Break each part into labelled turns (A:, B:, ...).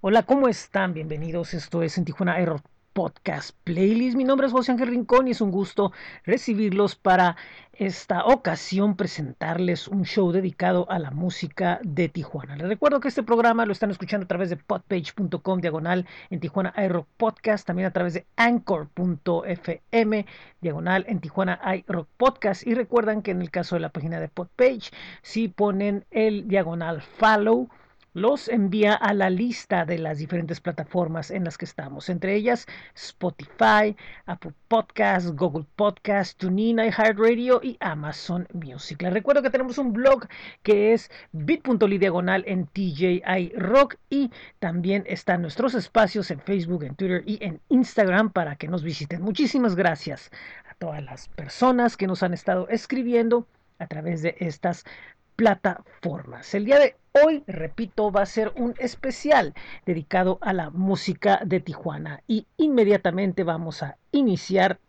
A: Hola, ¿cómo están? Bienvenidos. Esto es en Tijuana Aero Podcast Playlist. Mi nombre es José Ángel Rincón y es un gusto recibirlos para esta ocasión presentarles un show dedicado a la música de Tijuana. Les recuerdo que este programa lo están escuchando a través de podpage.com diagonal en Tijuana iRock Podcast, también a través de anchor.fm diagonal en Tijuana iRock Podcast y recuerdan que en el caso de la página de Podpage si ponen el diagonal follow los envía a la lista de las diferentes plataformas en las que estamos, entre ellas Spotify, Apple Podcasts, Google Podcasts, TuneIn, iHeartRadio y Amazon Music. Les recuerdo que tenemos un blog que es bit.ly diagonal en TJI Rock y también están nuestros espacios en Facebook, en Twitter y en Instagram para que nos visiten. Muchísimas gracias a todas las personas que nos han estado escribiendo a través de estas plataformas. El día de hoy, repito, va a ser un especial dedicado a la música de Tijuana y inmediatamente vamos a iniciar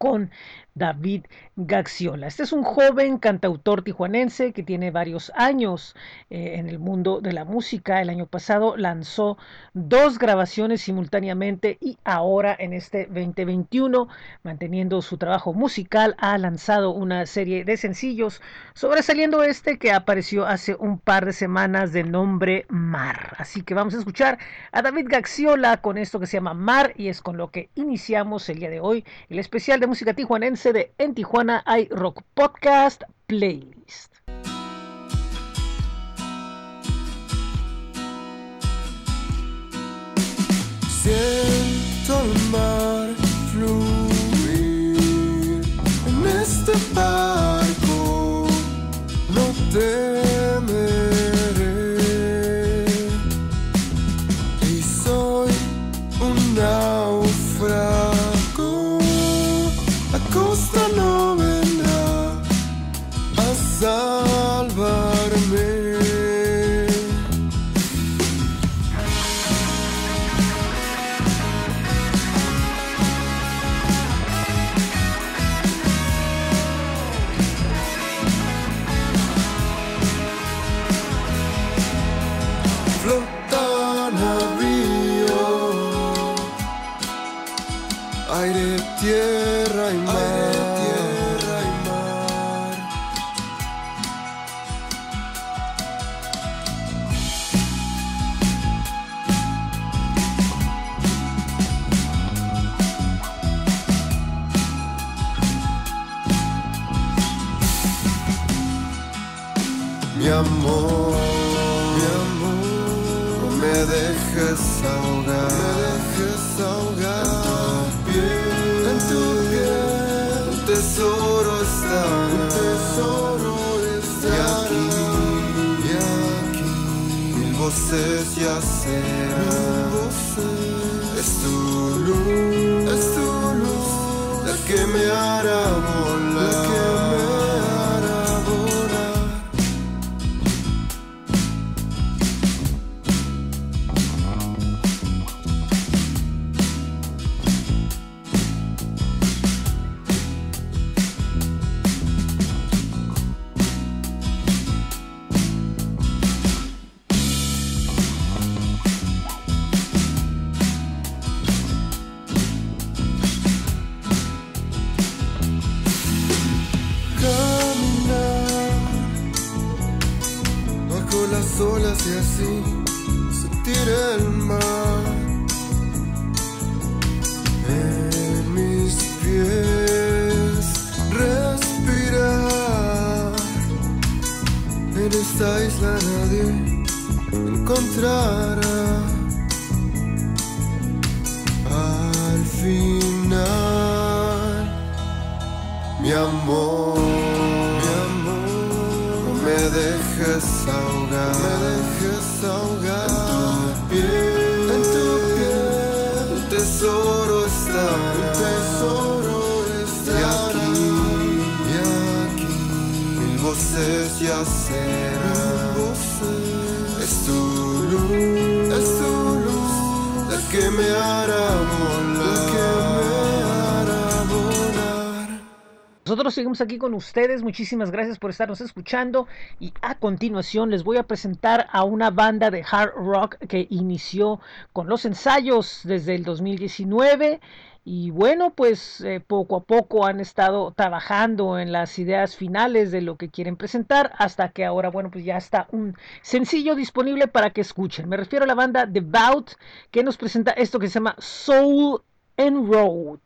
A: con David Gaxiola. Este es un joven cantautor tijuanense que tiene varios años eh, en el mundo de la música. El año pasado lanzó dos grabaciones simultáneamente y ahora en este 2021, manteniendo su trabajo musical, ha lanzado una serie de sencillos, sobresaliendo este que apareció hace un par de semanas de nombre Mar. Así que vamos a escuchar a David Gaxiola con esto que se llama Mar y es con lo que iniciamos el día de hoy el especial de música tijuanense de En Tijuana hay Rock Podcast Playlist.
B: Aire, tierra y mar. Mil voces
A: con ustedes. Muchísimas gracias por estarnos escuchando. Y a continuación les voy a presentar a una banda de hard rock que inició con los ensayos desde el 2019 y bueno, pues eh, poco a poco han estado trabajando en las ideas finales de lo que quieren presentar hasta que ahora, bueno, pues ya está un sencillo disponible para que escuchen. Me refiero a la banda Devout que nos presenta esto que se llama Soul and Road.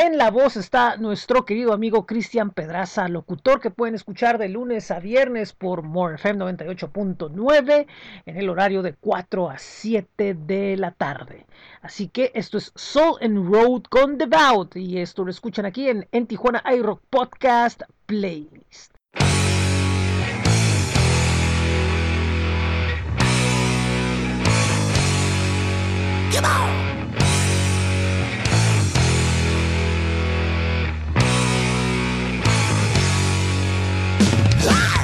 A: En la voz está nuestro querido amigo Cristian Pedraza, locutor que pueden escuchar de lunes a viernes por MoreFM 98.9 en el horario de 4 a 7 de la tarde. Así que esto es Soul and Road con Devout y esto lo escuchan aquí en, en Tijuana iRock Podcast Playlist. Come! die.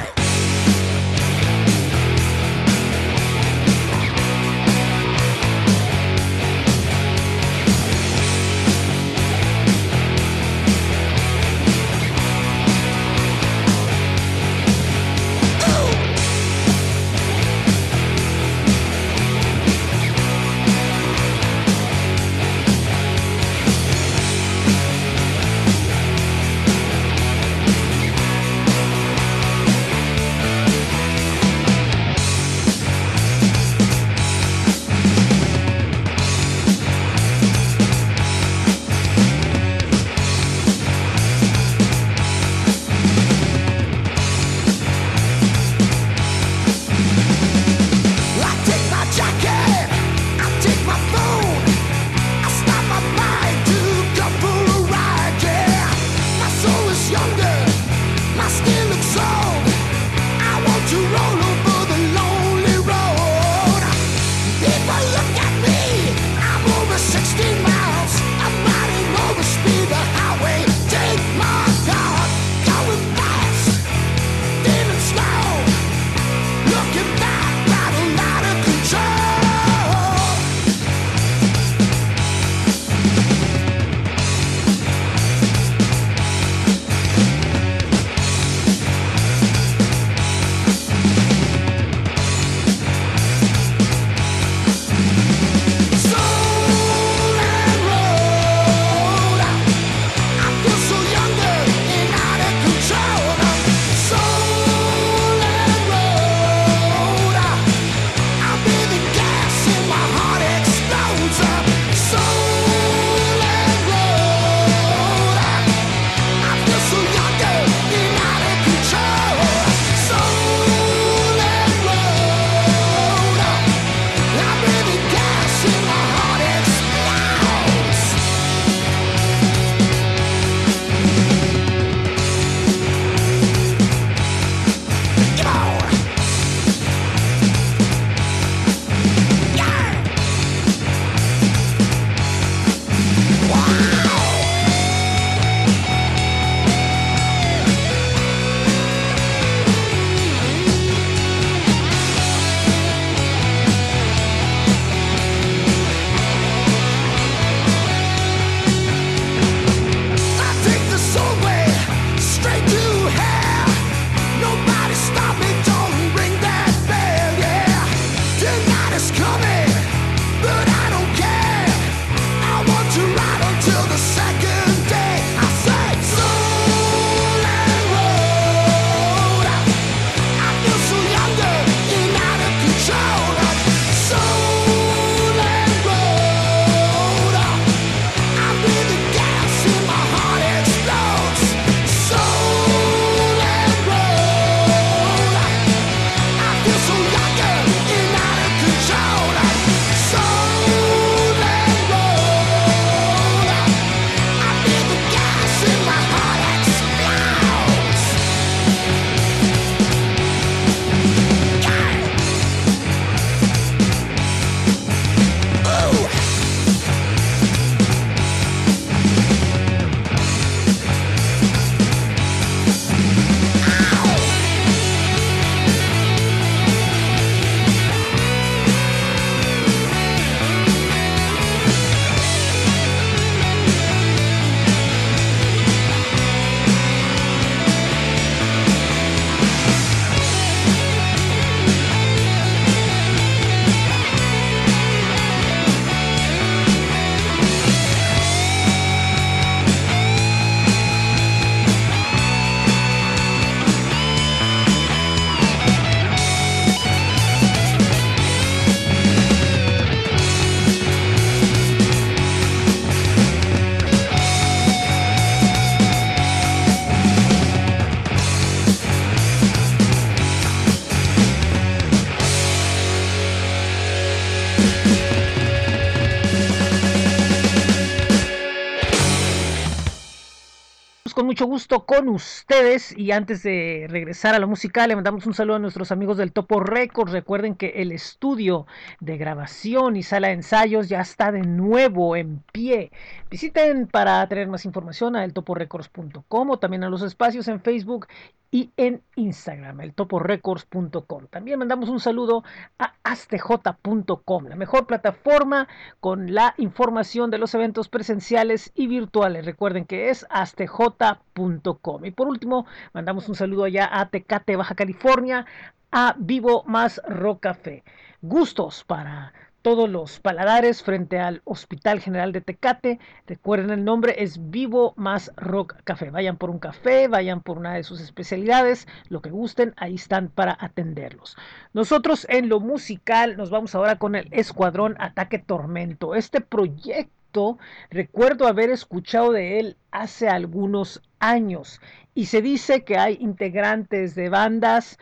A: Gusto con ustedes y antes de regresar a la música le mandamos un saludo a nuestros amigos del Topo Records. Recuerden que el estudio de grabación y sala de ensayos ya está de nuevo en pie. Visiten para tener más información a eltoporecords.com o también a los espacios en Facebook y en Instagram, el toporecords.com. También mandamos un saludo a astj.com, la mejor plataforma con la información de los eventos presenciales y virtuales. Recuerden que es astj.com. Y por último, mandamos un saludo allá a Tecate, Baja California, a Vivo Más Rock Café. Gustos para todos los paladares frente al Hospital General de Tecate. Recuerden el nombre es Vivo Más Rock Café. Vayan por un café, vayan por una de sus especialidades, lo que gusten, ahí están para atenderlos. Nosotros en lo musical nos vamos ahora con el Escuadrón Ataque Tormento. Este proyecto recuerdo haber escuchado de él hace algunos años y se dice que hay integrantes de bandas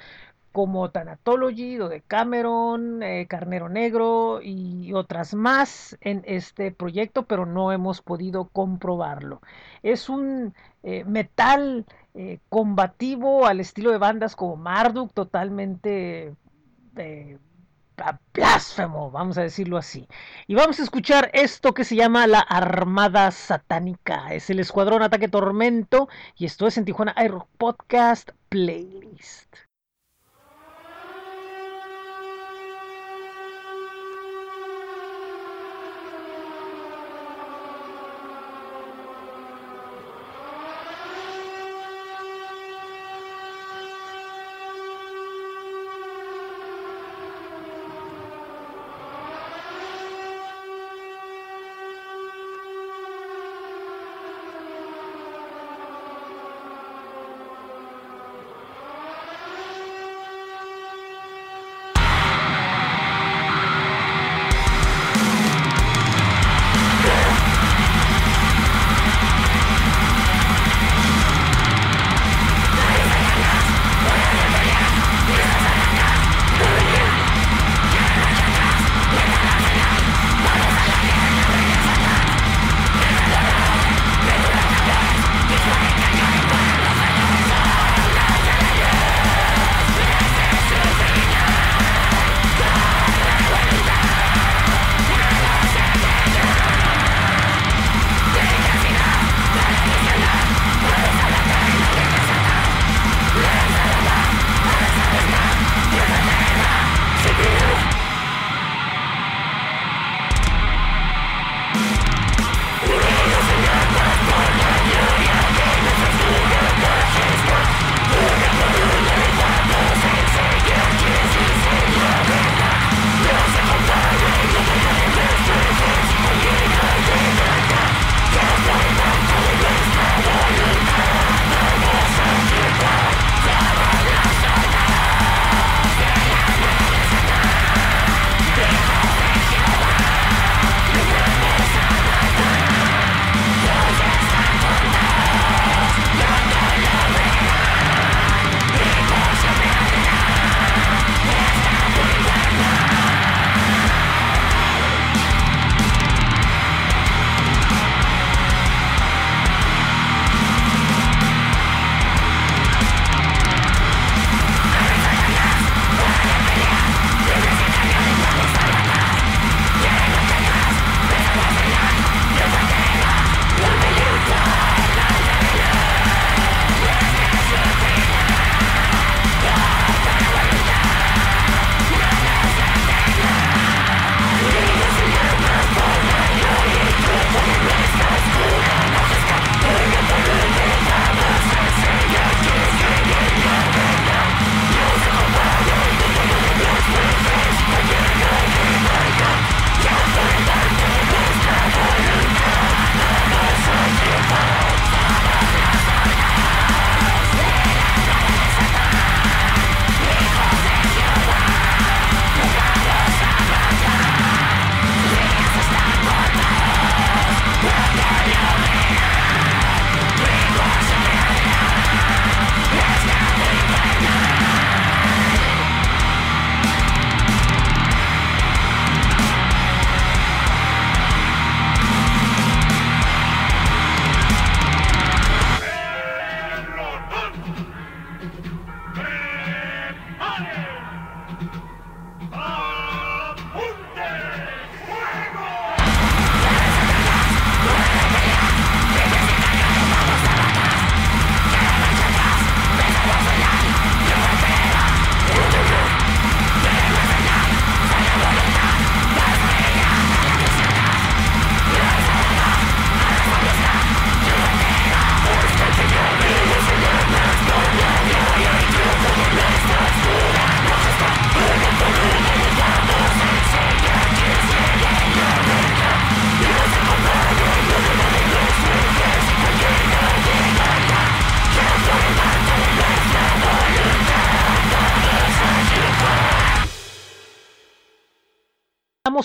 A: como Thanatology, de Cameron, eh, Carnero Negro y otras más en este proyecto, pero no hemos podido comprobarlo. Es un eh, metal eh, combativo al estilo de bandas como Marduk, totalmente blasfemo, vamos a decirlo así. Y vamos a escuchar esto que se llama la Armada Satánica. Es el Escuadrón Ataque Tormento y esto es en Tijuana Air Podcast Playlist.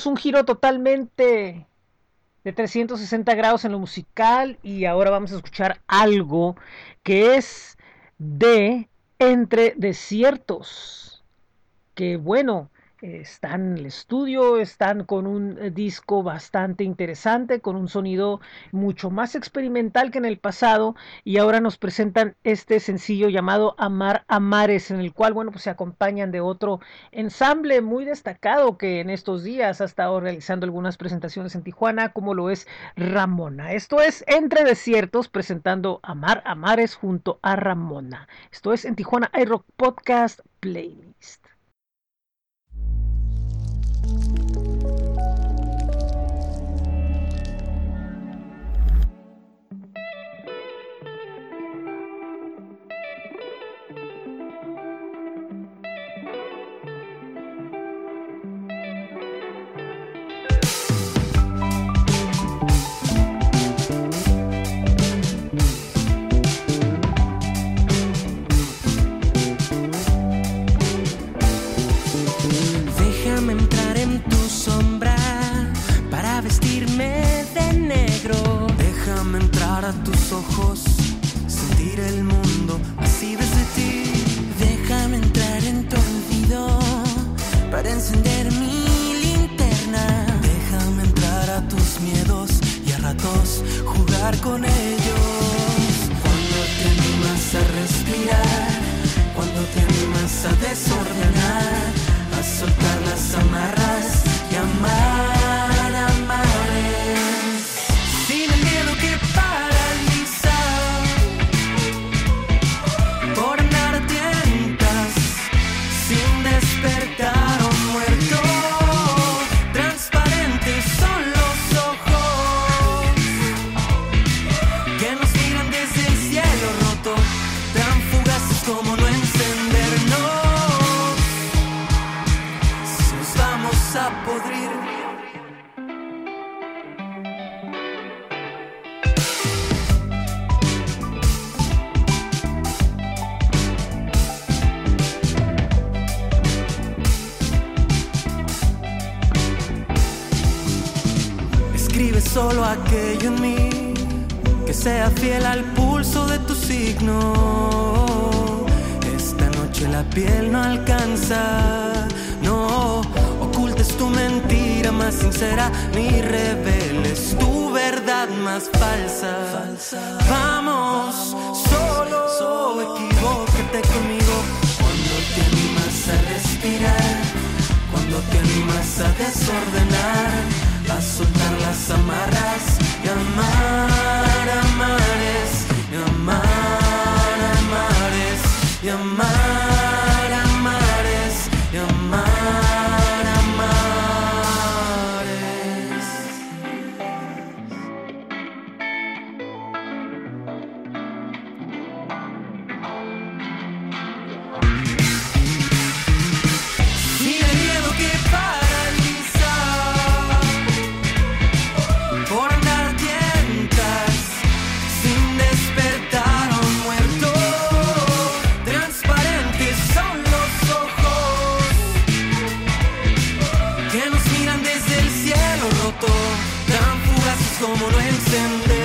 A: Un giro totalmente de 360 grados en lo musical y ahora vamos a escuchar algo que es de Entre Desiertos. Que bueno, están en el estudio, están con un eh, disco bastante interesante, con un sonido mucho más experimental que en el pasado y ahora nos presentan este sencillo llamado Amar Amares, en el cual, bueno, pues se acompañan de otro ensamble muy destacado que en estos días ha estado realizando algunas presentaciones en Tijuana, como lo es Ramona. Esto es Entre Desiertos presentando Amar Amares junto a Ramona. Esto es en Tijuana iRock Podcast Playlist.
C: a tus ojos, sentir el mundo así desde ti.
D: Déjame entrar en tu olvido para encender mi linterna.
C: Déjame entrar a tus miedos y a ratos jugar con ellos. Cuando te animas a respirar, cuando te animas a desordenar, soltar las amarras y amar, sincera ni reveles tu verdad más falsa. Vamos, solo, solo conmigo cuando te animas a respirar, cuando te animas a desordenar a soltar las amarras y amar, amares, y amar, amares, amar, fugaces como no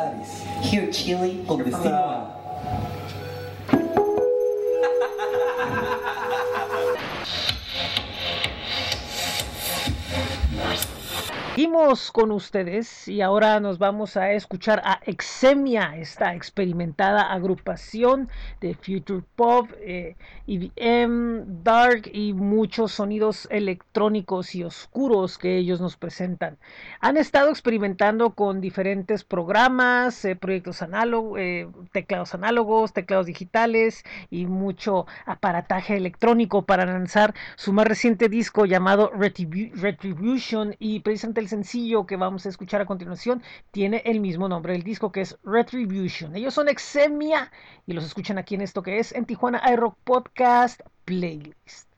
E: Chile.
F: Here Chile con destino a
A: Seguimos con ustedes y ahora nos vamos a escuchar a Exemia, esta experimentada agrupación de Future Pop, eh, EDM, Dark y muchos sonidos electrónicos y oscuros que ellos nos presentan. Han estado experimentando con diferentes programas, eh, proyectos análogos, eh, teclados análogos, teclados digitales y mucho aparataje electrónico para lanzar su más reciente disco llamado Retribu- Retribution y precisamente el sencillo que vamos a escuchar a continuación tiene el mismo nombre del disco que es Retribution. Ellos son Exemia y los escuchan aquí en esto que es en Tijuana iRock Podcast Playlist.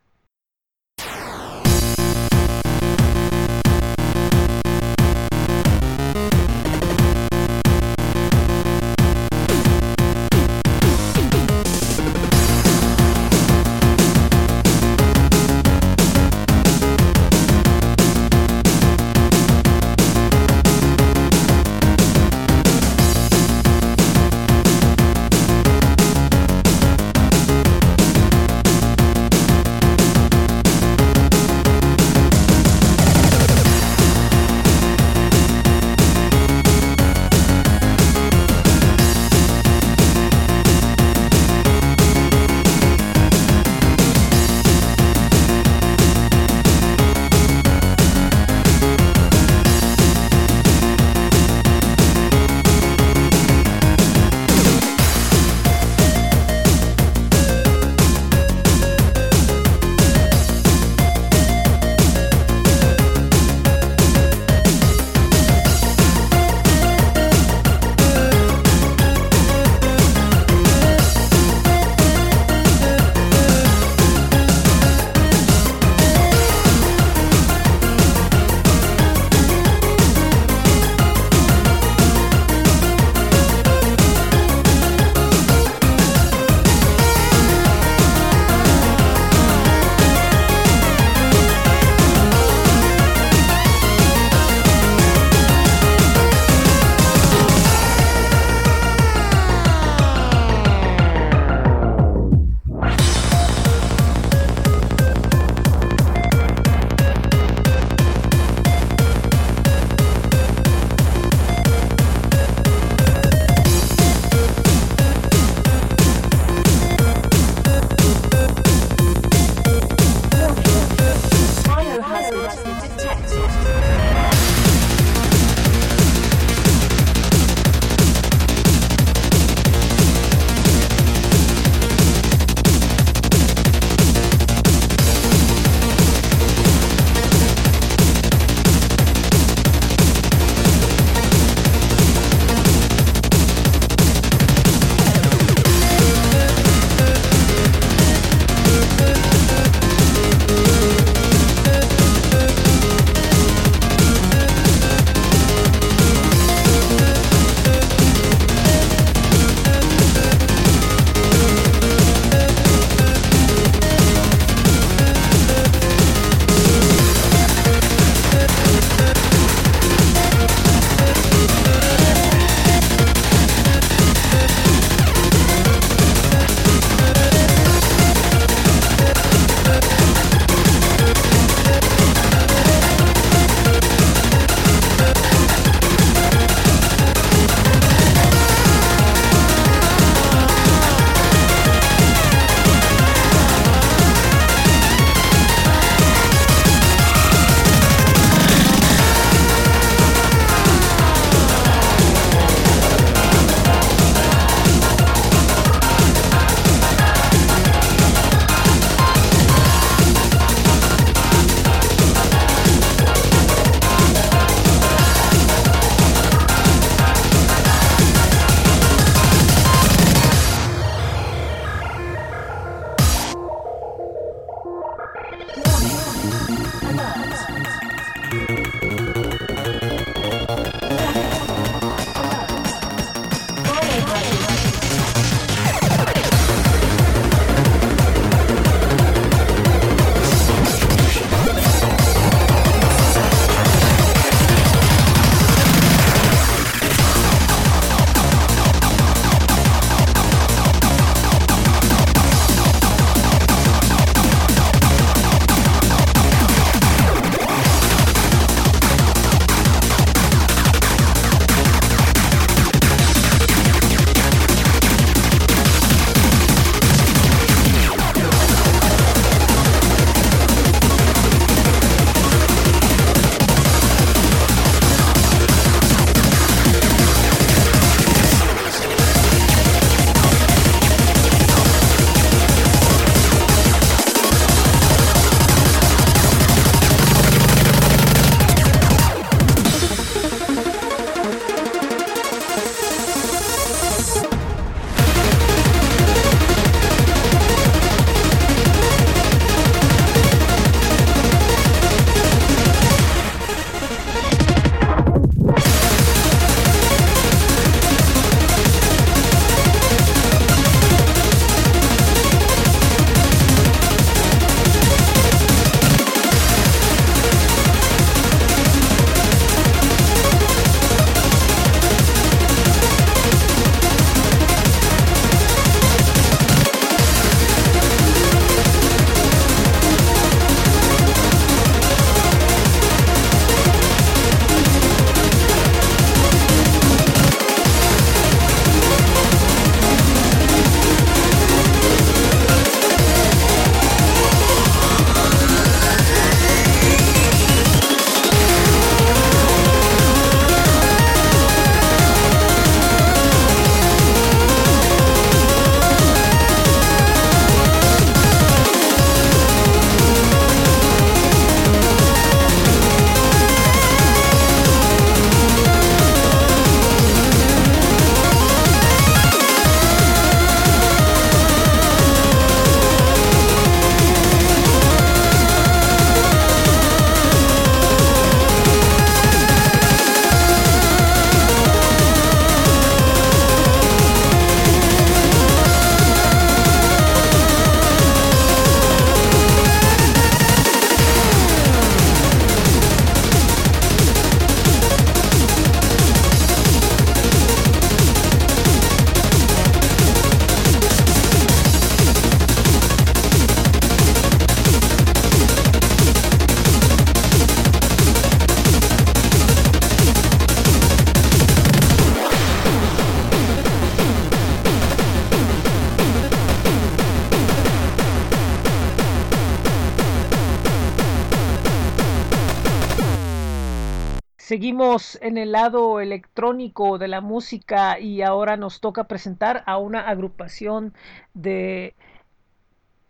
G: En el lado electrónico de la música y ahora nos toca presentar a una agrupación de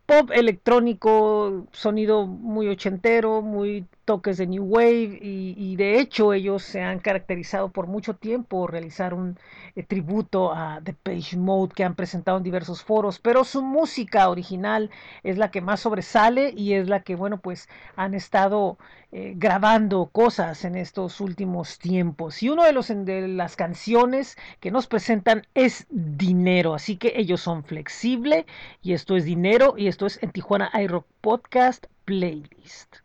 G: pop electrónico, sonido muy ochentero, muy toques de New Wave y, de hecho ellos se han caracterizado por mucho tiempo realizar un eh, tributo a The Page Mode que han presentado en diversos foros, pero su música original es la que más sobresale y es la que, bueno, pues han estado eh, grabando cosas en estos últimos tiempos. Y uno de, los, de las canciones que nos presentan es Dinero, así que ellos son flexible y esto es Dinero y esto es en Tijuana iRock Podcast Playlist.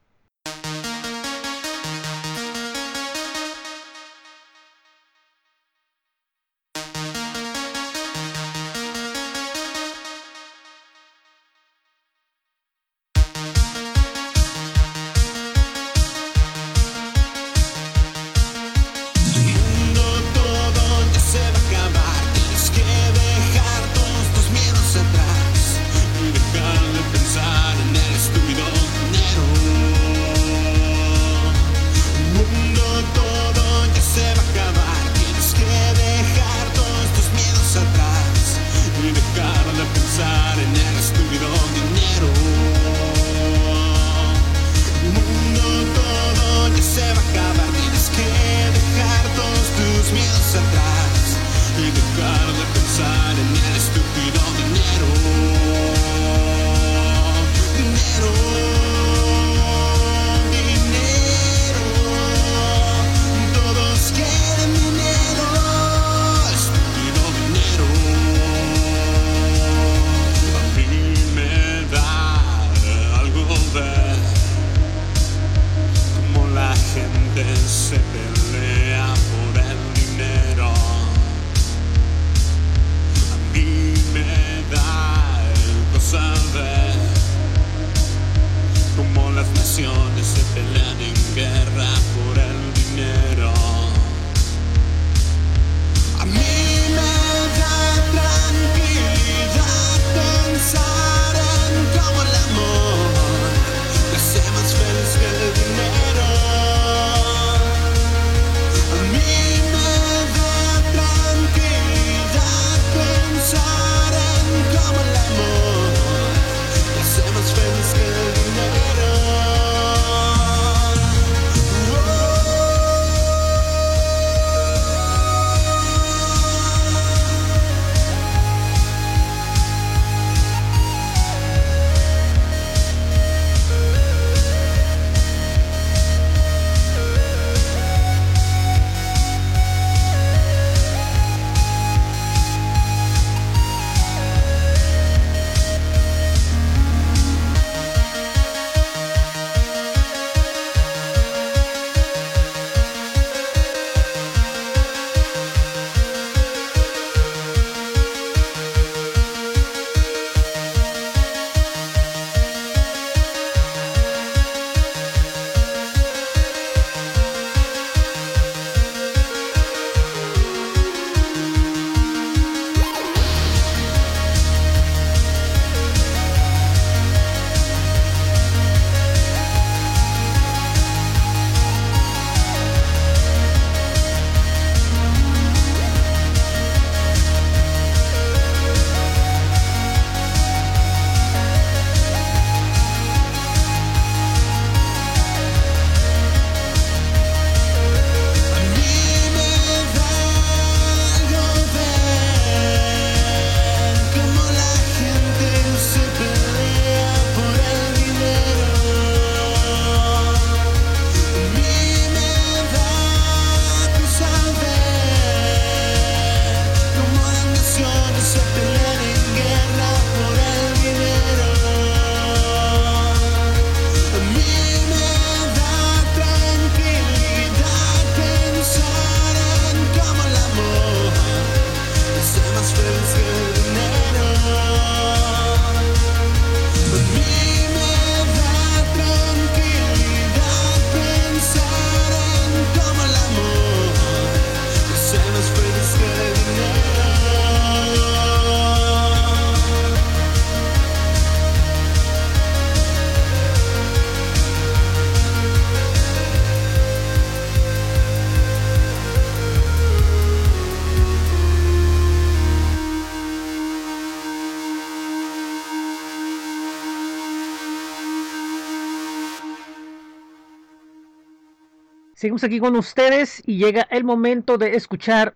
H: Seguimos aquí con ustedes y llega el momento de escuchar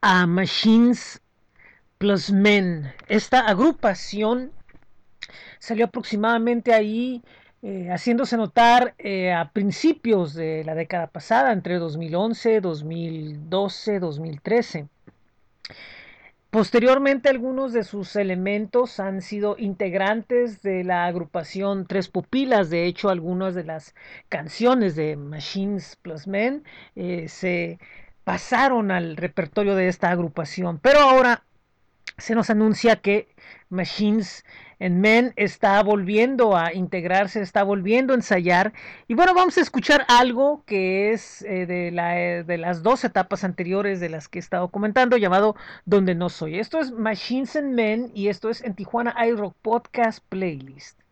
H: a Machines Plus Men. Esta agrupación salió aproximadamente ahí eh, haciéndose notar eh, a principios de la década pasada, entre 2011, 2012, 2013. Posteriormente, algunos de sus elementos han sido integrantes de la agrupación Tres Pupilas. De hecho, algunas de las canciones de Machines Plus Men eh, se pasaron al repertorio de esta agrupación. Pero ahora se nos anuncia que Machines en Men está volviendo a integrarse, está volviendo a ensayar. Y bueno, vamos a escuchar algo que es eh, de, la, eh, de las dos etapas anteriores de las que he estado comentando, llamado Donde no soy. Esto es Machines and Men y esto es en Tijuana iRock Podcast Playlist.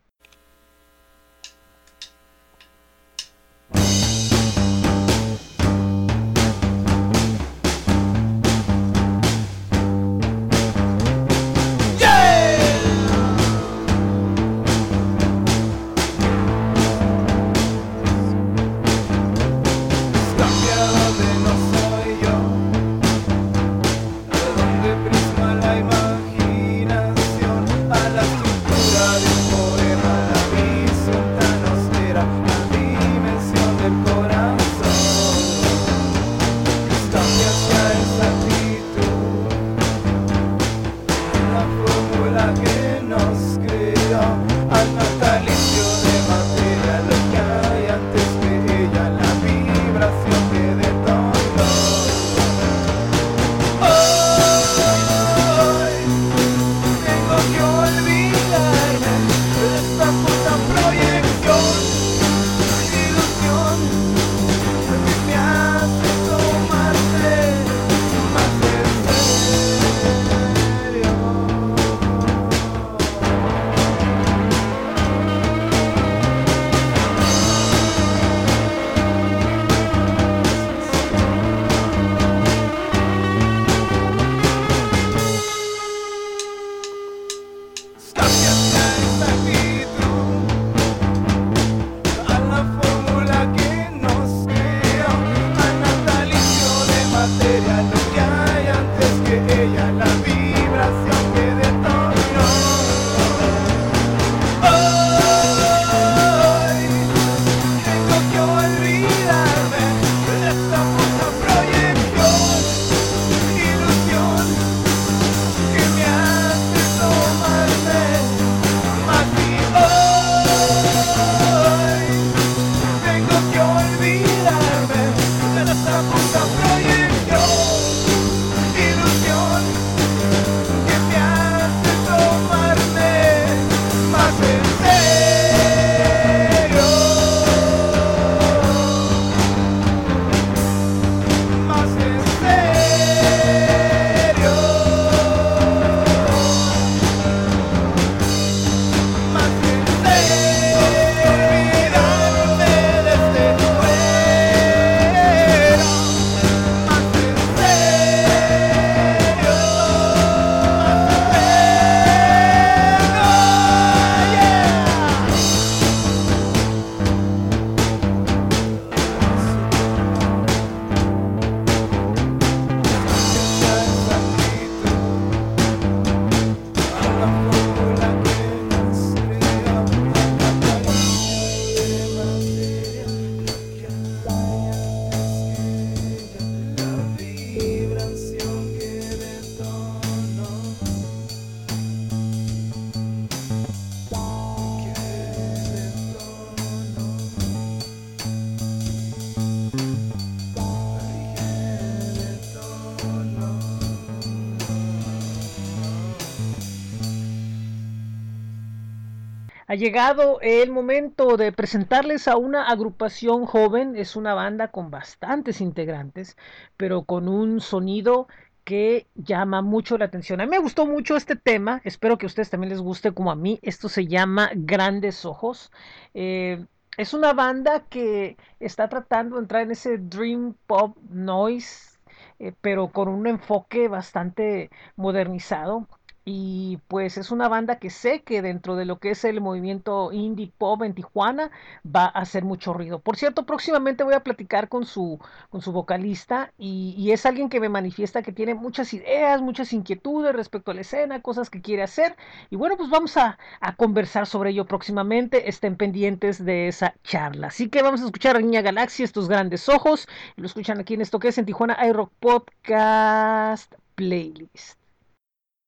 H: Llegado el momento de presentarles a una agrupación joven. Es una banda con bastantes integrantes, pero con un sonido que llama mucho la atención. A mí me gustó mucho este tema. Espero que a ustedes también les guste como a mí. Esto se llama Grandes Ojos. Eh, es una banda que está tratando de entrar en ese dream pop noise, eh, pero con un enfoque bastante modernizado.
A: Y pues es una banda que sé que dentro de lo que es el movimiento indie pop en Tijuana va a hacer mucho ruido. Por cierto, próximamente voy a platicar con su, con su vocalista y, es alguien que me manifiesta que tiene muchas ideas, muchas inquietudes respecto a la escena, cosas que quiere hacer. Y bueno, pues vamos a, a conversar sobre ello próximamente. Estén pendientes de esa charla. Así que vamos a escuchar a Niña Galaxia, estos grandes ojos. Lo escuchan aquí en esto que es en Tijuana iRock Podcast Playlist.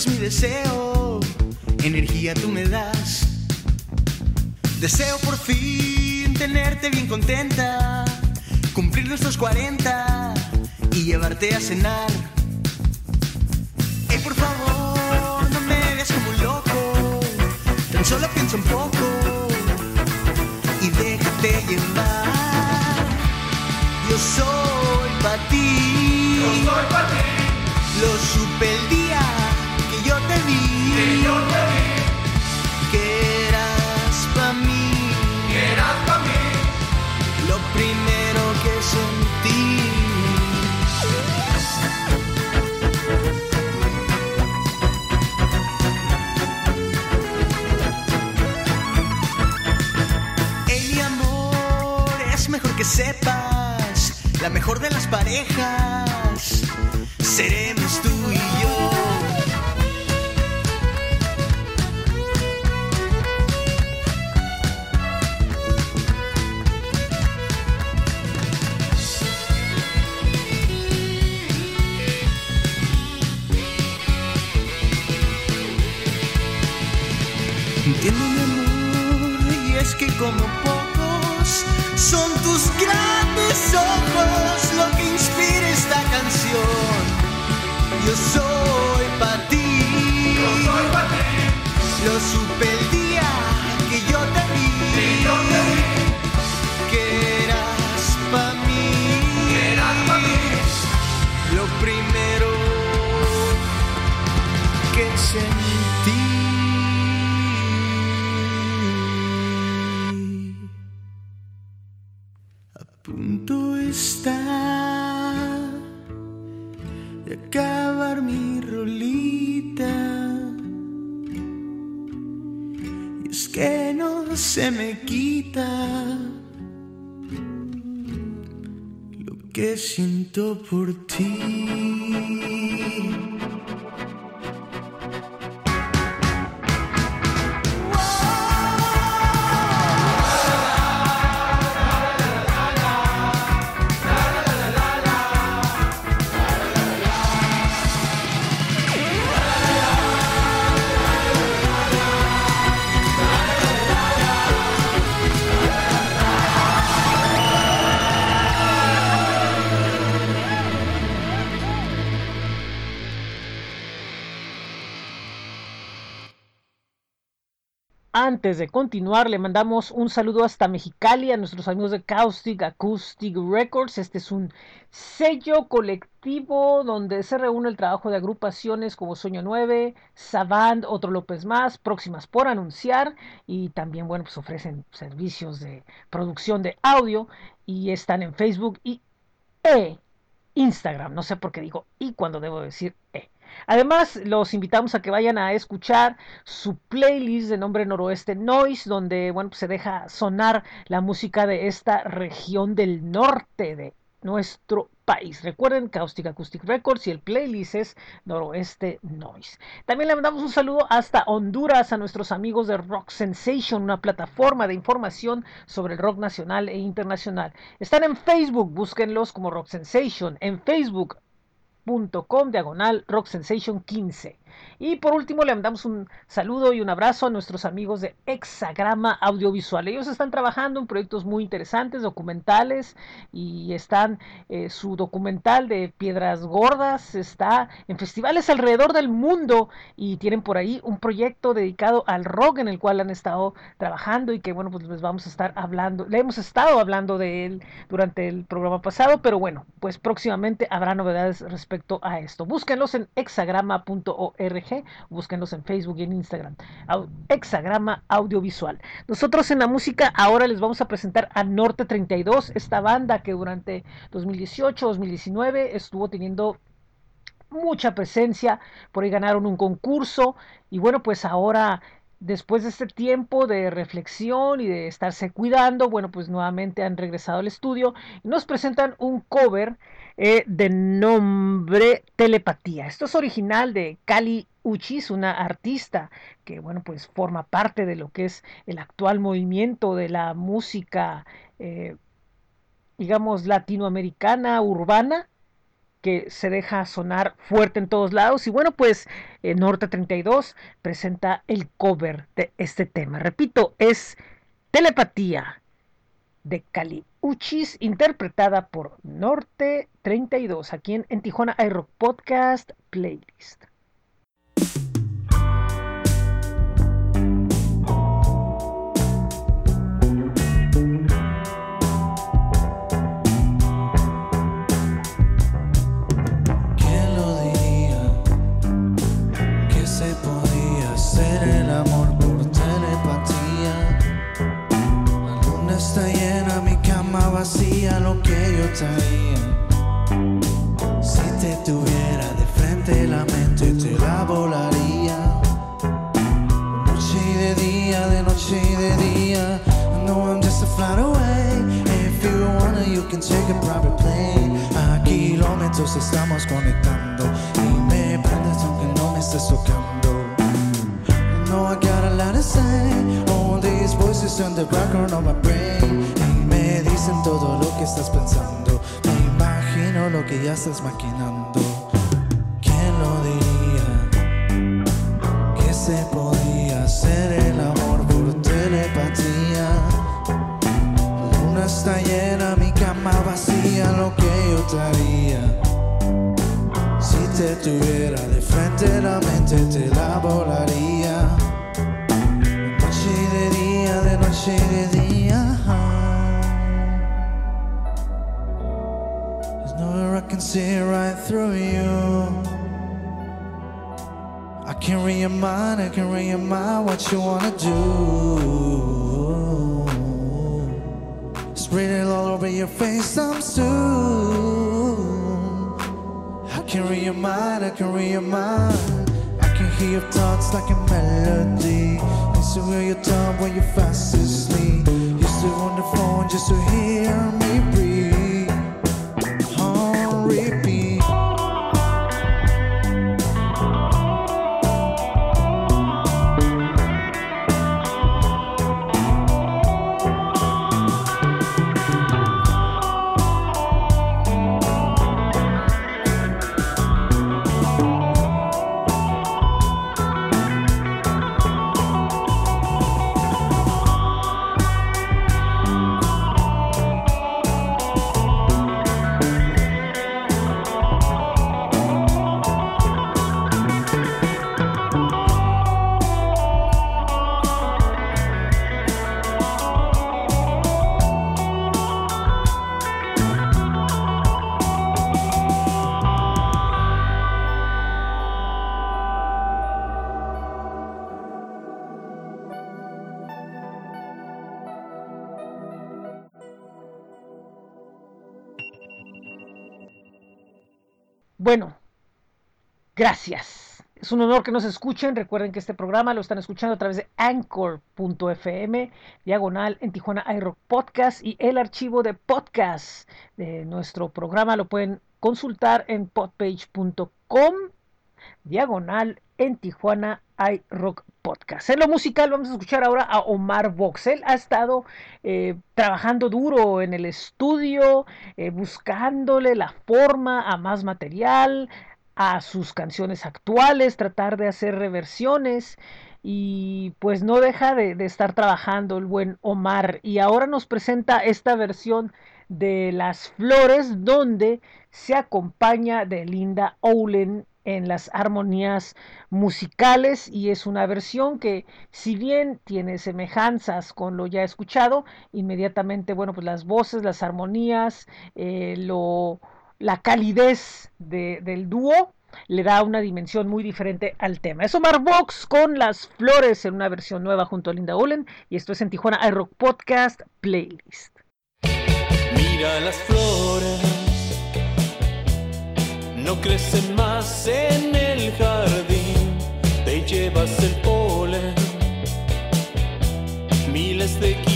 I: alborotas mi deseo, energía tú me das. Deseo por fin tenerte bien contenta, cumplir nuestros 40 y llevarte a cenar. Ey, por favor, no me veas como un loco, tan solo piensa un poco y déjate llevar. Yo soy para ti. Yo soy para ti. Lo supe el día te vi. Que yo te vi. Que eras para mí. Que eras para mí. Lo primero que sentí. Mi amor, es mejor que sepas, la mejor de las parejas, seremos tú siento por ti.
A: Antes de continuar, le mandamos un saludo hasta Mexicali a nuestros amigos de Caustic Acoustic Records. Este es un sello colectivo donde se reúne el trabajo de agrupaciones como Sueño 9, Savant, Otro López Más, próximas por anunciar y también, bueno, pues ofrecen servicios de producción de audio y están en Facebook y e Instagram. No sé por qué digo y cuando debo decir e. Además, los invitamos a que vayan a escuchar su playlist de nombre Noroeste Noise, donde bueno, pues se deja sonar la música de esta región del norte de nuestro país. Recuerden Caustic Acoustic Records y el playlist es Noroeste Noise. También le mandamos un saludo hasta Honduras a nuestros amigos de Rock Sensation, una plataforma de información sobre el rock nacional e internacional. Están en Facebook, búsquenlos como Rock Sensation. En Facebook com diagonal Rock Sensation 15. Y por último le mandamos un saludo y un abrazo a nuestros amigos de Hexagrama Audiovisual. Ellos están trabajando en proyectos muy interesantes, documentales, y están, eh, su documental de Piedras Gordas está en festivales alrededor del mundo y tienen por ahí un proyecto dedicado al rock en el cual han estado trabajando y que bueno, pues les vamos a estar hablando, le hemos estado hablando de él durante el programa pasado, pero bueno, pues próximamente habrá novedades respecto a esto. Búsquenlos en hexagrama.org, búsquenlos en Facebook y en Instagram. Hexagrama Audiovisual. Nosotros en la música ahora les vamos a presentar a Norte 32, esta banda que durante 2018-2019 estuvo teniendo mucha presencia, por ahí ganaron un concurso y bueno, pues ahora después de este tiempo de reflexión y de estarse cuidando, bueno, pues nuevamente han regresado al estudio y nos presentan un cover eh, de nombre Telepatía. Esto es original de Kali Uchis, una artista que, bueno, pues forma parte de lo que es el actual movimiento de la música, eh, digamos, latinoamericana, urbana que se deja sonar fuerte en todos lados. Y bueno, pues eh, Norte 32 presenta el cover de este tema. Repito, es Telepatía de Cali Uchis, interpretada por Norte 32, aquí en, en Tijuana Aero Podcast Playlist.
J: Si te tuviera de frente la mente te la volaría. Noche y de día, de noche y de día. Know I'm just a flight away. If you wanna, you can take a private plane. A kilómetros estamos conectando. Y me prendes aunque no me estés tocando. Know I got a lot to say. All these voices in the background of my brain en todo lo que estás pensando. Me imagino lo que ya estás maquinando. ¿Quién lo diría? Que se podía hacer el amor por telepatía. Luna está llena, mi cama vacía, lo que yo te haría. Si te tuviera de frente, la mente te la volaría. See right through you. I can read your mind, I can read your mind, what you wanna do. Spread it all over your face, I'm soon. I can read your mind, I can read your mind. I can hear your thoughts like a melody. To hear your tongue when you're fast asleep. Used to on the phone just to hear me
A: Bueno, gracias. Es un honor que nos escuchen. Recuerden que este programa lo están escuchando a través de anchor.fm, diagonal en Tijuana iRock Podcast y el archivo de podcast de nuestro programa lo pueden consultar en podpage.com, diagonal en Tijuana iRock Podcast. En lo musical vamos a escuchar ahora a Omar Vox. Él ha estado eh, trabajando duro en el estudio, eh, buscándole la forma a más material, a sus canciones actuales, tratar de hacer reversiones y pues no deja de, estar trabajando el buen Omar y ahora nos presenta esta versión de Las Flores donde se acompaña de Linda Owlen en las armonías musicales y es una versión que si bien tiene semejanzas con lo ya escuchado inmediatamente bueno pues las voces las armonías eh, lo la calidez de, del dúo le da una dimensión muy diferente al tema. Es Omar Vox con las flores en una versión nueva junto a Linda Olen y esto es en Tijuana iRock Podcast Playlist.
D: Mira las flores, no crecen más en el jardín, te llevas el polen, miles de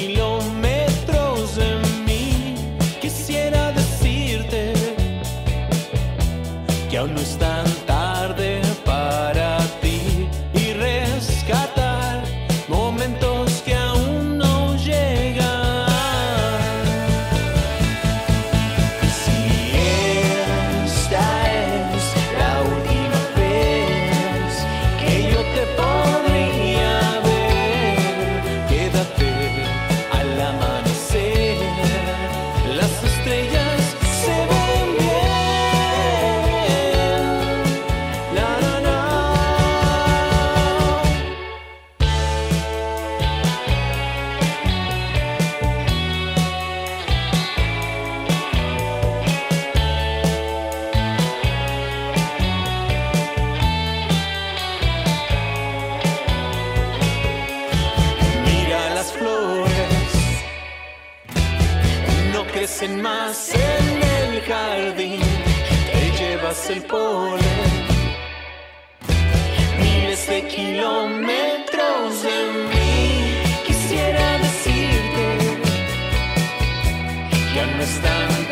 D: que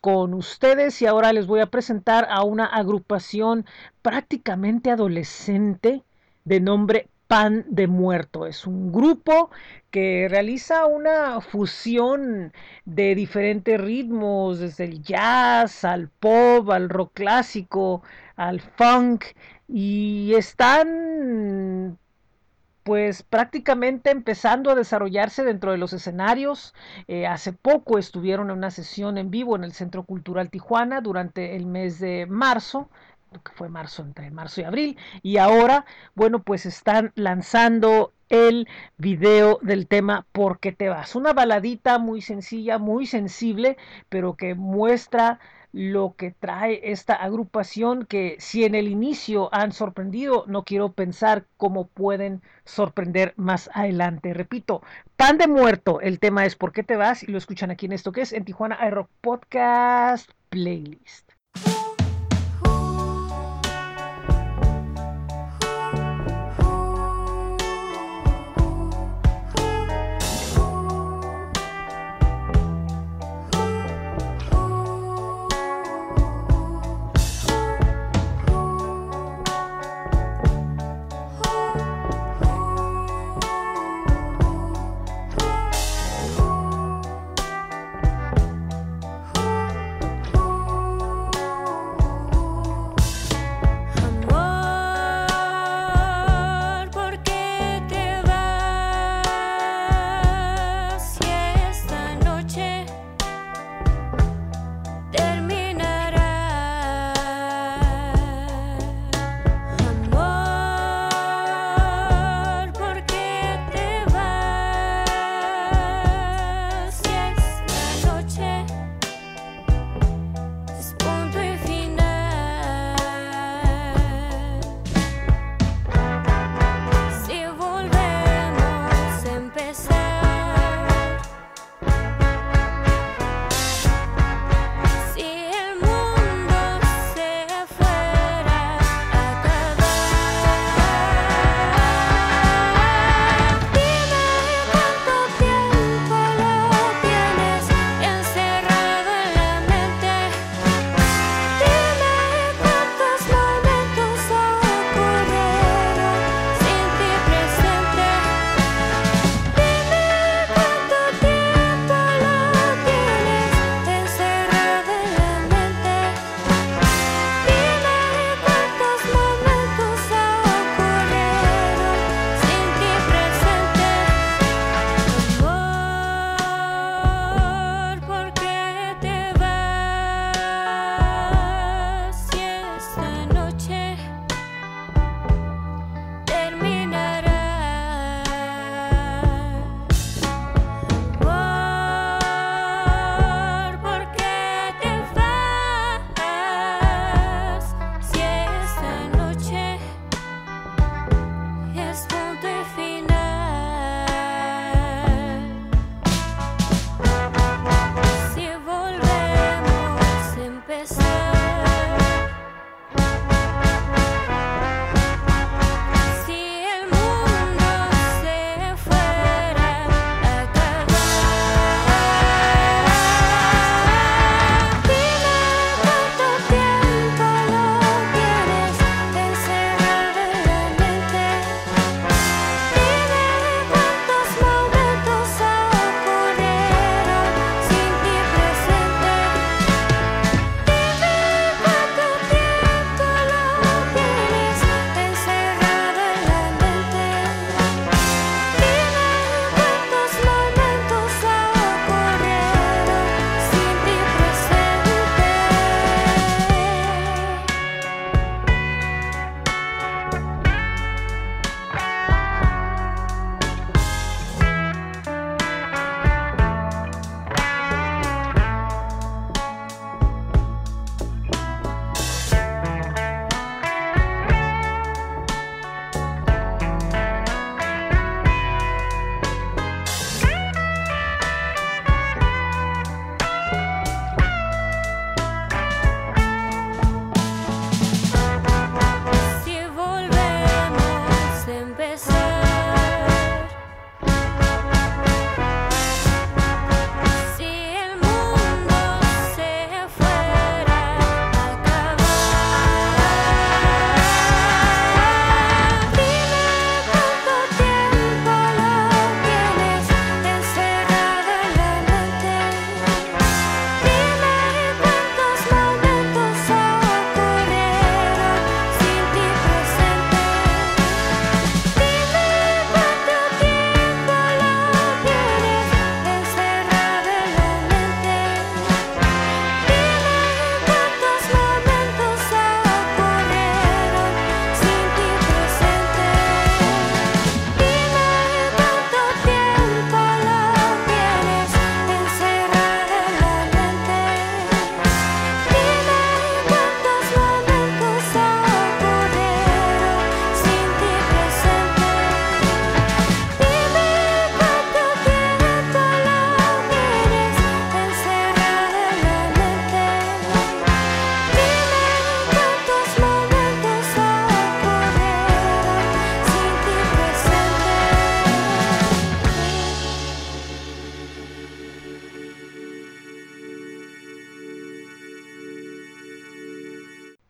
A: con ustedes y ahora les voy a presentar a una agrupación prácticamente adolescente de nombre Pan de Muerto. Es un grupo que realiza una fusión de diferentes ritmos, desde el jazz al pop, al rock clásico, al funk, y están pues prácticamente empezando a desarrollarse dentro de los escenarios. Eh, hace poco estuvieron en una sesión en vivo en el Centro Cultural Tijuana durante el mes de marzo que fue marzo, entre marzo y abril, y ahora, bueno, pues están lanzando el video del tema ¿Por qué te vas? Una baladita muy sencilla, muy sensible, pero que muestra lo que trae esta agrupación que si en el inicio han sorprendido, no quiero pensar cómo pueden sorprender más adelante. Repito, pan de muerto, el tema es ¿Por qué te vas? Y lo escuchan aquí en esto que es en Tijuana Aero Podcast Playlist.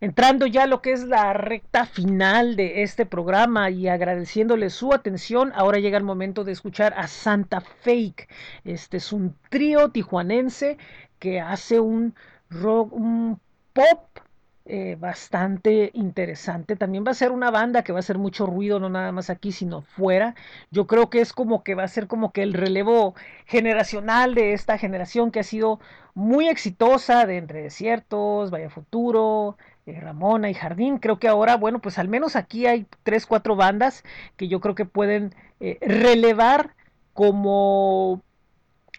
A: Entrando ya a lo que es la recta final de este programa y agradeciéndole su atención, ahora llega el momento de escuchar a Santa Fake. Este es un trío tijuanense que hace un rock, un pop eh, bastante interesante. También va a ser una banda que va a hacer mucho ruido, no nada más aquí, sino fuera. Yo creo que es como que va a ser como que el relevo generacional de esta generación que ha sido muy exitosa de Entre Desiertos, Vaya Futuro, Ramona y Jardín. Creo que ahora, bueno, pues al menos aquí hay tres, cuatro bandas que yo creo que pueden eh, relevar como,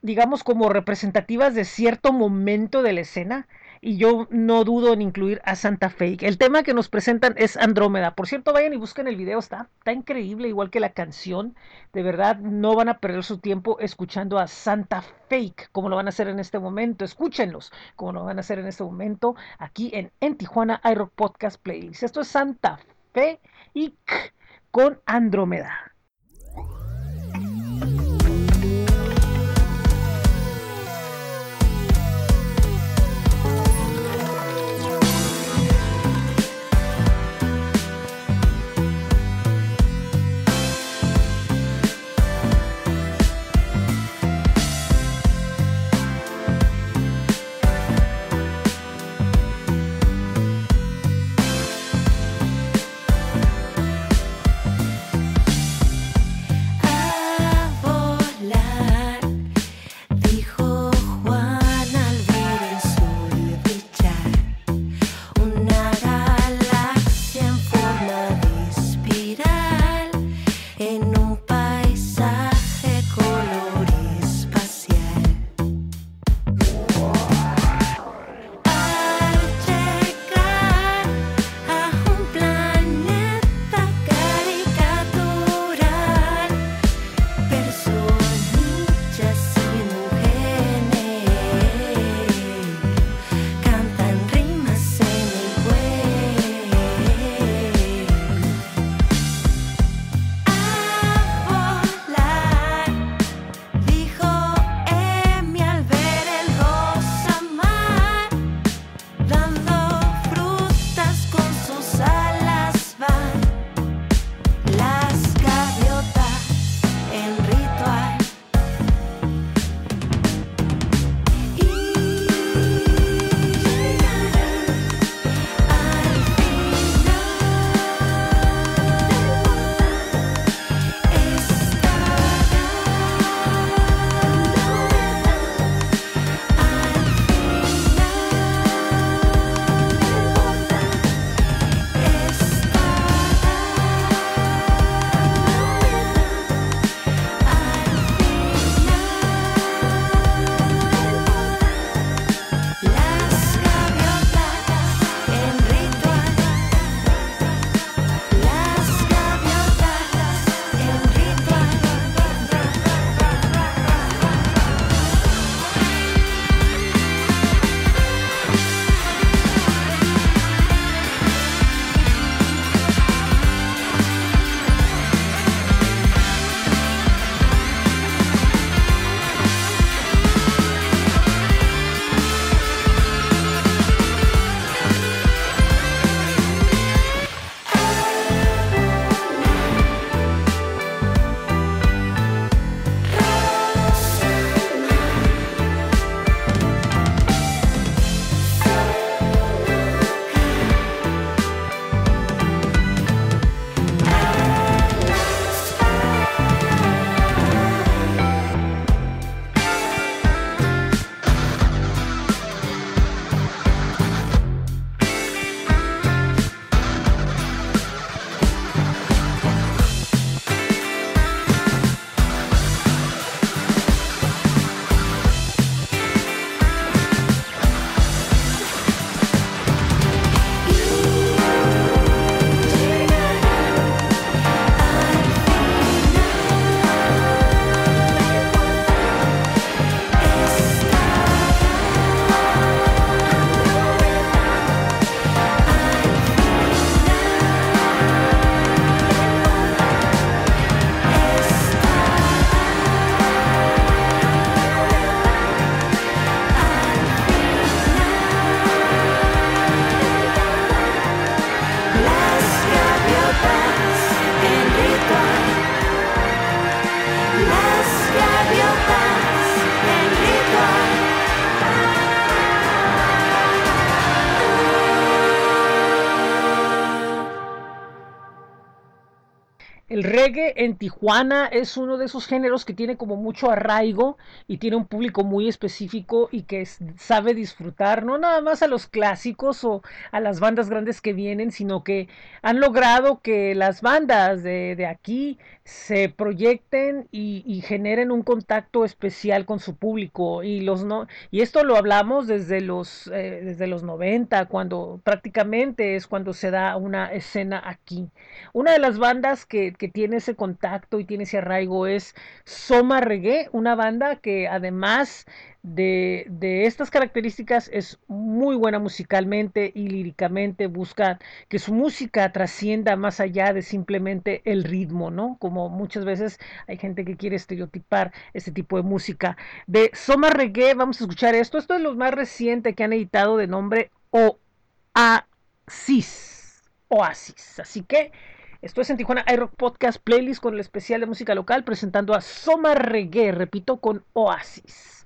A: digamos, como representativas de cierto momento de la escena y yo no dudo en incluir a Santa Fe. El tema que nos presentan es Andrómeda. Por cierto, vayan y busquen el video, está, está increíble, igual que la canción. De verdad, no van a perder su tiempo escuchando a Santa Fake, como lo van a hacer en este momento. Escúchenlos, como lo van a hacer en este momento, aquí en, en Tijuana iRock Podcast Playlist. Esto es Santa Fe y con Andrómeda. En Tijuana es uno de esos géneros que tiene como mucho arraigo y tiene un público muy específico y que sabe disfrutar no nada más a los clásicos o a las bandas grandes que vienen, sino que han logrado que las bandas de aquí se proyecten y, y generen un contacto especial con su público. Y los no y esto lo hablamos desde los eh, desde los 90 cuando prácticamente es cuando se da una escena aquí. Una de las bandas que, que tiene ese contacto y tiene ese arraigo es Soma Reggae, una banda que además de, de estas características es muy buena musicalmente y líricamente, busca que su música trascienda más allá de simplemente el ritmo, ¿no? Como muchas veces hay gente que quiere estereotipar este tipo de música. De Soma Reggae vamos a escuchar esto, esto es lo más reciente que han editado de nombre Oasis. Oasis. Así que esto es en Tijuana iRock Podcast Playlist con el especial de música local presentando a Soma Reggae, repito, con Oasis.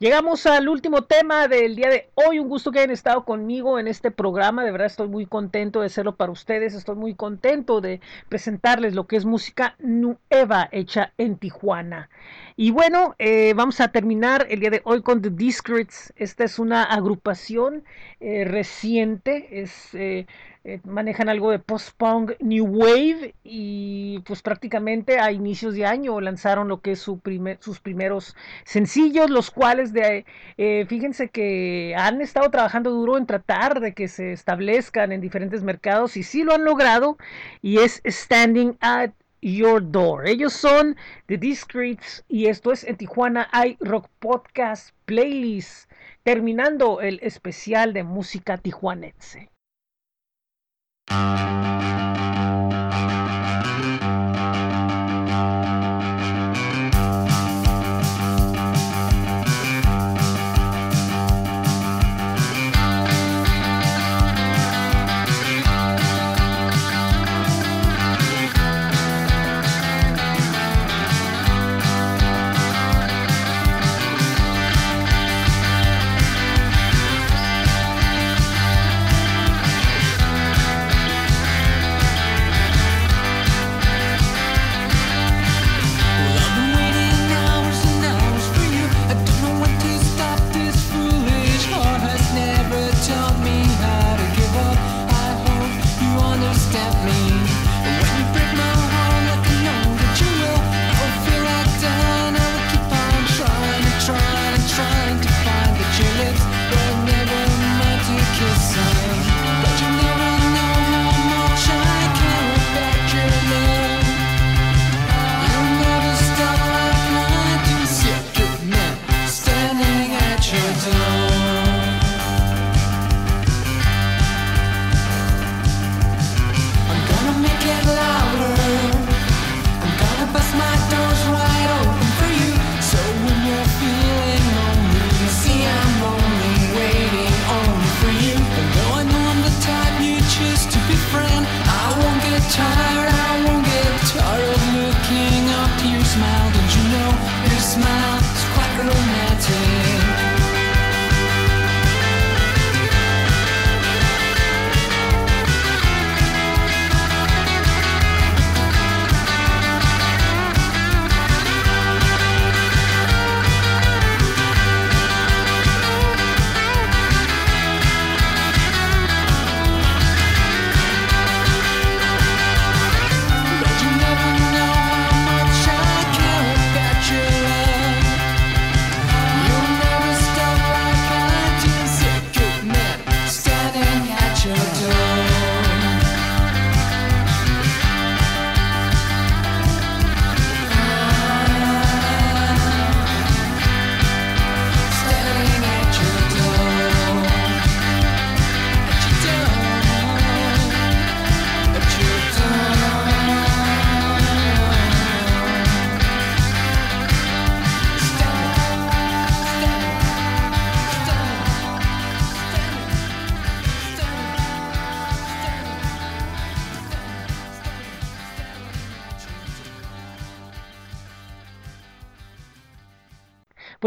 A: Llegamos al último tema del día de hoy. Un gusto que hayan estado conmigo en este programa. De verdad estoy muy contento de hacerlo para ustedes. Estoy muy contento de presentarles lo que es música nueva hecha en Tijuana. Y bueno, eh, vamos a terminar el día de hoy con The Discrets. Esta es una agrupación eh, reciente. Es eh, eh, manejan algo de post-punk New Wave y pues prácticamente a inicios de año lanzaron lo que es su primer, sus primeros sencillos, los cuales de, eh, fíjense que han estado trabajando duro en tratar de que se establezcan en diferentes mercados y sí lo han logrado y es Standing at Your Door. Ellos son The Discreets y esto es en Tijuana hay Rock Podcast Playlist, terminando el especial de música tijuanense.
C: Música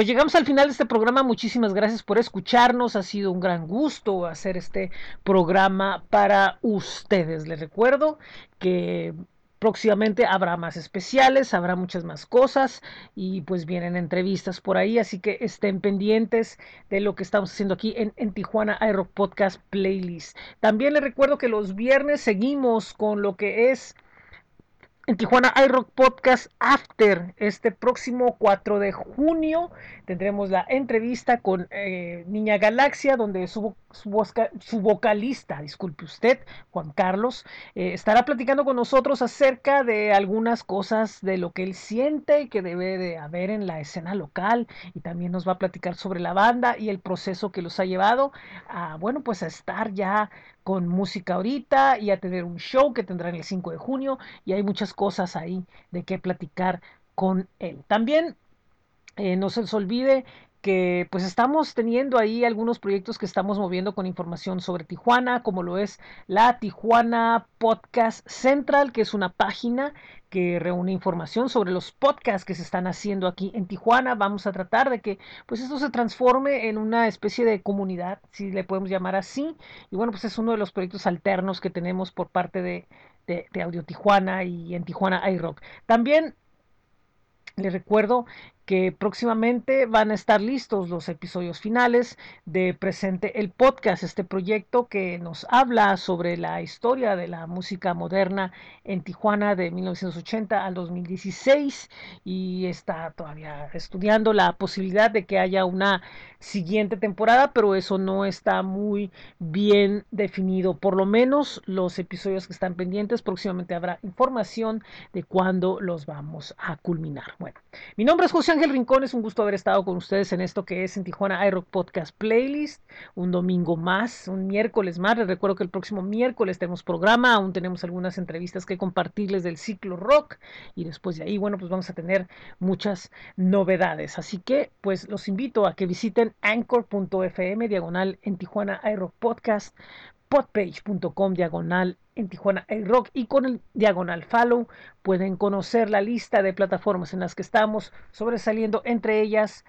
A: Pues llegamos al final de este programa. Muchísimas gracias por escucharnos. Ha sido un gran gusto hacer este programa para ustedes. Les recuerdo que próximamente habrá más especiales, habrá muchas más cosas y pues vienen entrevistas por ahí. Así que estén pendientes de lo que estamos haciendo aquí en, en Tijuana iRock Podcast Playlist. También les recuerdo que los viernes seguimos con lo que es en Tijuana iRock Podcast After. Este próximo 4 de junio tendremos la entrevista con eh, Niña Galaxia, donde su, su, su vocalista, disculpe usted, Juan Carlos, eh, estará platicando con nosotros acerca de algunas cosas de lo que él siente que debe de haber en la escena local y también nos va a platicar sobre la banda y el proceso que los ha llevado a, bueno, pues a estar ya con música ahorita y a tener un show que tendrán el 5 de junio y hay muchas cosas ahí de qué platicar con él. También eh, no se les olvide que pues estamos teniendo ahí algunos proyectos que estamos moviendo con información sobre Tijuana, como lo es la Tijuana Podcast Central, que es una página que reúne información sobre los podcasts que se están haciendo aquí en Tijuana. Vamos a tratar de que pues esto se transforme en una especie de comunidad, si le podemos llamar así. Y bueno, pues es uno de los proyectos alternos que tenemos por parte de, de, de Audio Tijuana y en Tijuana iRock. También les recuerdo que próximamente van a estar listos los episodios finales de Presente el Podcast, este proyecto que nos habla sobre la historia de la música moderna en Tijuana de 1980 al 2016 y está todavía estudiando la posibilidad de que haya una siguiente temporada, pero eso no está muy bien definido. Por lo menos los episodios que están pendientes, próximamente habrá información de cuándo los vamos a culminar. Bueno, mi nombre es José Ángel Rincón, es un gusto haber estado con ustedes en esto que es en Tijuana iRock Podcast Playlist, un domingo más, un miércoles más. Les recuerdo que el próximo miércoles tenemos programa, aún tenemos algunas entrevistas que compartirles del ciclo rock y después de ahí, bueno, pues vamos a tener muchas novedades. Así que, pues los invito a que visiten anchor.fm diagonal en Tijuana iRock Podcast podpage.com diagonal en Tijuana el Rock y con el diagonal follow pueden conocer la lista de plataformas en las que estamos sobresaliendo entre ellas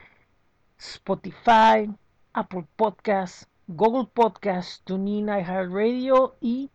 A: Spotify, Apple Podcasts, Google Podcasts, TuneIn, iHeartRadio y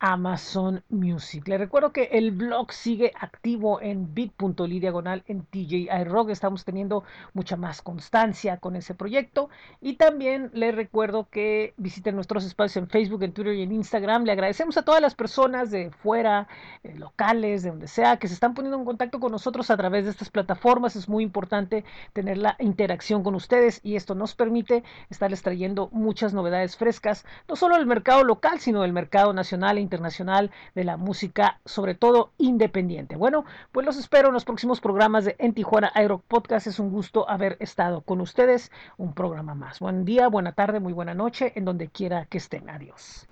A: Amazon Music. Les recuerdo que el blog sigue activo en bit.ly diagonal en TJI Rock. Estamos teniendo mucha más constancia con ese proyecto. Y también les recuerdo que visiten nuestros espacios en Facebook, en Twitter y en Instagram. Le agradecemos a todas las personas de fuera, eh, locales, de donde sea, que se están poniendo en contacto con nosotros a través de estas plataformas. Es muy importante tener la interacción con ustedes y esto nos permite estarles trayendo muchas novedades frescas, no solo del mercado local, sino del mercado nacional e internacional de la música, sobre todo independiente. Bueno, pues los espero en los próximos programas de En Tijuana Aero Podcast. Es un gusto haber estado con ustedes. Un programa más. Buen día, buena tarde, muy buena noche, en donde quiera que estén. Adiós.